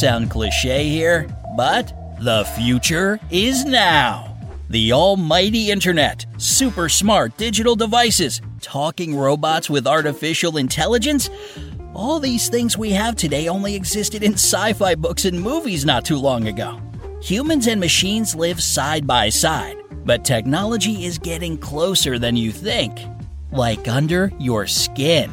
sound cliche here, but the future is now. The almighty internet, super smart digital devices, talking robots with artificial intelligence. All these things we have today only existed in sci fi books and movies not too long ago. Humans and machines live side by side, but technology is getting closer than you think. Like under your skin.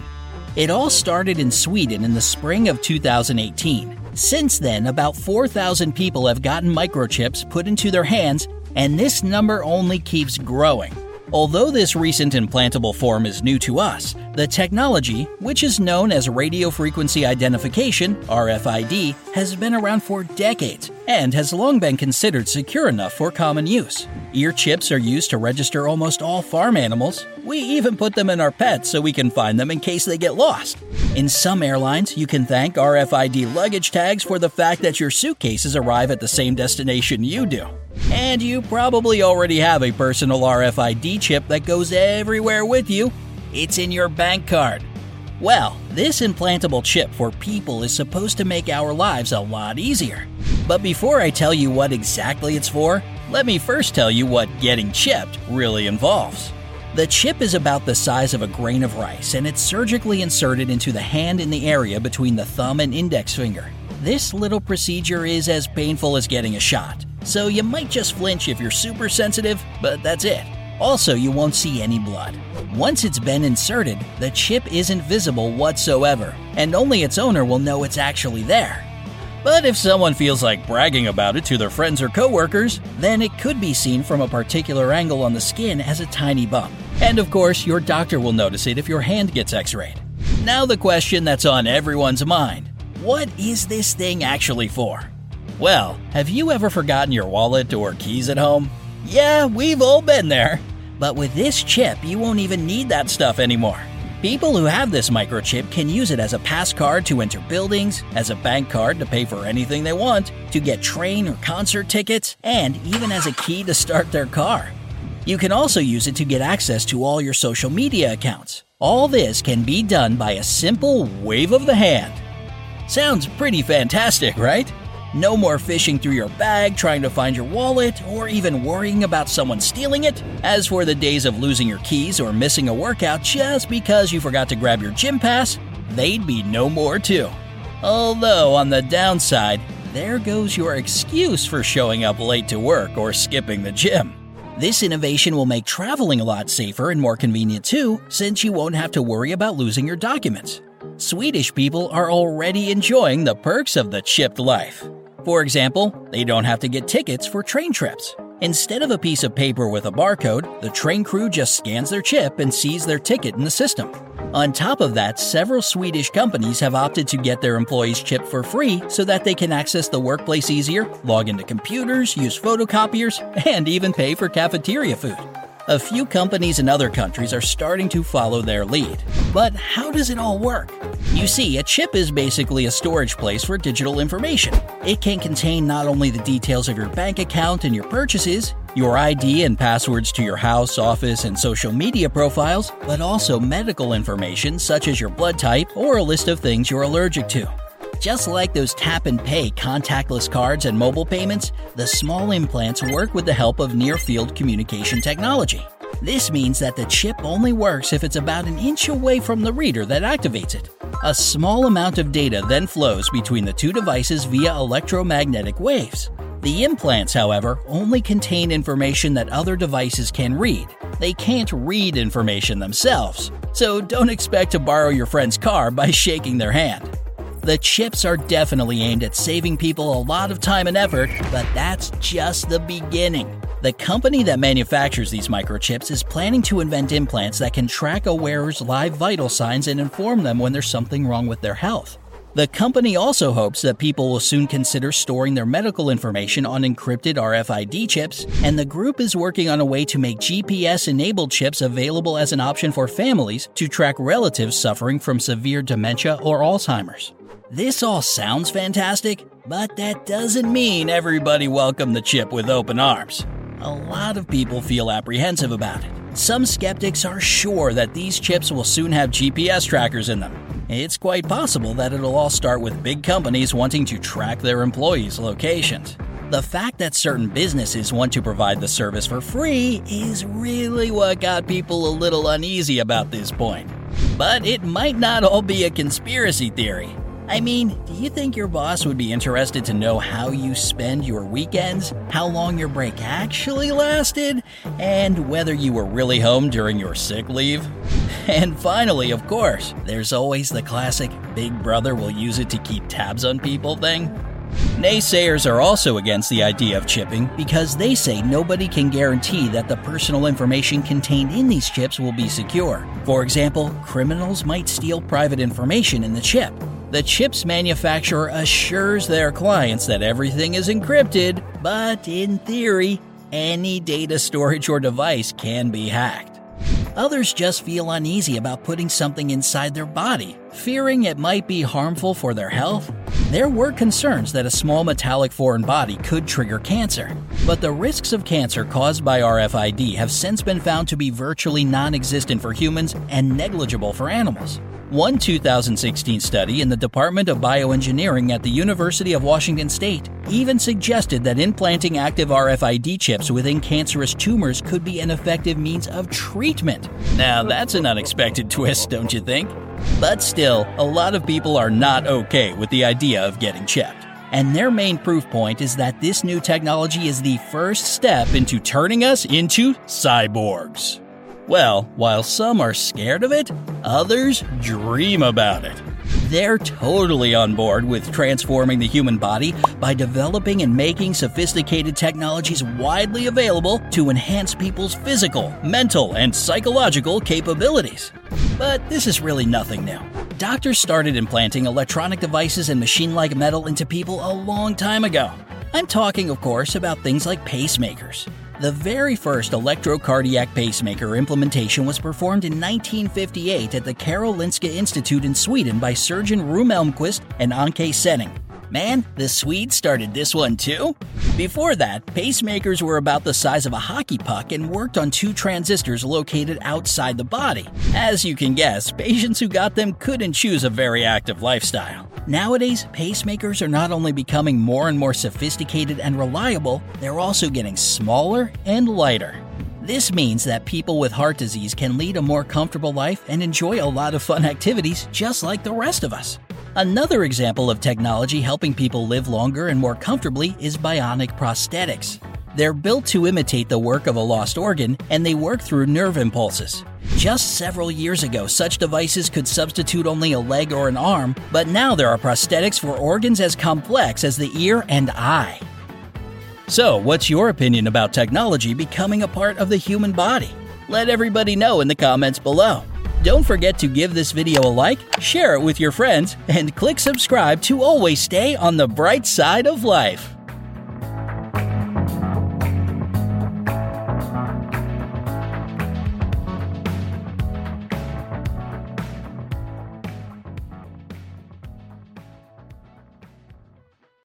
It all started in Sweden in the spring of 2018. Since then, about 4,000 people have gotten microchips put into their hands, and this number only keeps growing. Although this recent implantable form is new to us, the technology, which is known as radio frequency identification, RFID, has been around for decades and has long been considered secure enough for common use. Ear chips are used to register almost all farm animals. We even put them in our pets so we can find them in case they get lost. In some airlines, you can thank RFID luggage tags for the fact that your suitcases arrive at the same destination you do. And you probably already have a personal RFID chip that goes everywhere with you. It's in your bank card. Well, this implantable chip for people is supposed to make our lives a lot easier. But before I tell you what exactly it's for, let me first tell you what getting chipped really involves. The chip is about the size of a grain of rice and it's surgically inserted into the hand in the area between the thumb and index finger. This little procedure is as painful as getting a shot, so you might just flinch if you're super sensitive, but that's it. Also, you won't see any blood. Once it's been inserted, the chip isn't visible whatsoever, and only its owner will know it's actually there. But if someone feels like bragging about it to their friends or coworkers, then it could be seen from a particular angle on the skin as a tiny bump. And of course, your doctor will notice it if your hand gets x rayed. Now, the question that's on everyone's mind what is this thing actually for? Well, have you ever forgotten your wallet or keys at home? Yeah, we've all been there. But with this chip, you won't even need that stuff anymore. People who have this microchip can use it as a pass card to enter buildings, as a bank card to pay for anything they want, to get train or concert tickets, and even as a key to start their car. You can also use it to get access to all your social media accounts. All this can be done by a simple wave of the hand. Sounds pretty fantastic, right? No more fishing through your bag trying to find your wallet or even worrying about someone stealing it. As for the days of losing your keys or missing a workout just because you forgot to grab your gym pass, they'd be no more too. Although, on the downside, there goes your excuse for showing up late to work or skipping the gym. This innovation will make traveling a lot safer and more convenient too, since you won't have to worry about losing your documents. Swedish people are already enjoying the perks of the chipped life. For example, they don't have to get tickets for train trips. Instead of a piece of paper with a barcode, the train crew just scans their chip and sees their ticket in the system. On top of that, several Swedish companies have opted to get their employees chipped for free so that they can access the workplace easier, log into computers, use photocopiers, and even pay for cafeteria food. A few companies in other countries are starting to follow their lead. But how does it all work? You see, a chip is basically a storage place for digital information. It can contain not only the details of your bank account and your purchases, your ID and passwords to your house, office, and social media profiles, but also medical information such as your blood type or a list of things you're allergic to. Just like those tap and pay contactless cards and mobile payments, the small implants work with the help of near field communication technology. This means that the chip only works if it's about an inch away from the reader that activates it. A small amount of data then flows between the two devices via electromagnetic waves. The implants, however, only contain information that other devices can read. They can't read information themselves, so don't expect to borrow your friend's car by shaking their hand. The chips are definitely aimed at saving people a lot of time and effort, but that's just the beginning. The company that manufactures these microchips is planning to invent implants that can track a wearer's live vital signs and inform them when there's something wrong with their health. The company also hopes that people will soon consider storing their medical information on encrypted RFID chips, and the group is working on a way to make GPS enabled chips available as an option for families to track relatives suffering from severe dementia or Alzheimer's. This all sounds fantastic, but that doesn't mean everybody welcomed the chip with open arms. A lot of people feel apprehensive about it. Some skeptics are sure that these chips will soon have GPS trackers in them. It's quite possible that it'll all start with big companies wanting to track their employees' locations. The fact that certain businesses want to provide the service for free is really what got people a little uneasy about this point. But it might not all be a conspiracy theory. I mean, do you think your boss would be interested to know how you spend your weekends, how long your break actually lasted, and whether you were really home during your sick leave? And finally, of course, there's always the classic Big Brother will use it to keep tabs on people thing. Naysayers are also against the idea of chipping because they say nobody can guarantee that the personal information contained in these chips will be secure. For example, criminals might steal private information in the chip. The chip's manufacturer assures their clients that everything is encrypted, but in theory, any data storage or device can be hacked. Others just feel uneasy about putting something inside their body, fearing it might be harmful for their health. There were concerns that a small metallic foreign body could trigger cancer, but the risks of cancer caused by RFID have since been found to be virtually non existent for humans and negligible for animals. One 2016 study in the Department of Bioengineering at the University of Washington State even suggested that implanting active RFID chips within cancerous tumors could be an effective means of treatment. Now, that's an unexpected twist, don't you think? But still, a lot of people are not okay with the idea of getting checked. And their main proof point is that this new technology is the first step into turning us into cyborgs. Well, while some are scared of it, others dream about it. They're totally on board with transforming the human body by developing and making sophisticated technologies widely available to enhance people's physical, mental, and psychological capabilities. But this is really nothing new. Doctors started implanting electronic devices and machine like metal into people a long time ago. I'm talking, of course, about things like pacemakers. The very first electrocardiac pacemaker implementation was performed in 1958 at the Karolinska Institute in Sweden by surgeon Rune Elmqvist and Anke Senning. Man, the Swedes started this one too? Before that, pacemakers were about the size of a hockey puck and worked on two transistors located outside the body. As you can guess, patients who got them couldn't choose a very active lifestyle. Nowadays, pacemakers are not only becoming more and more sophisticated and reliable, they're also getting smaller and lighter. This means that people with heart disease can lead a more comfortable life and enjoy a lot of fun activities just like the rest of us. Another example of technology helping people live longer and more comfortably is bionic prosthetics. They're built to imitate the work of a lost organ, and they work through nerve impulses. Just several years ago, such devices could substitute only a leg or an arm, but now there are prosthetics for organs as complex as the ear and eye. So, what's your opinion about technology becoming a part of the human body? Let everybody know in the comments below. Don't forget to give this video a like, share it with your friends, and click subscribe to always stay on the bright side of life.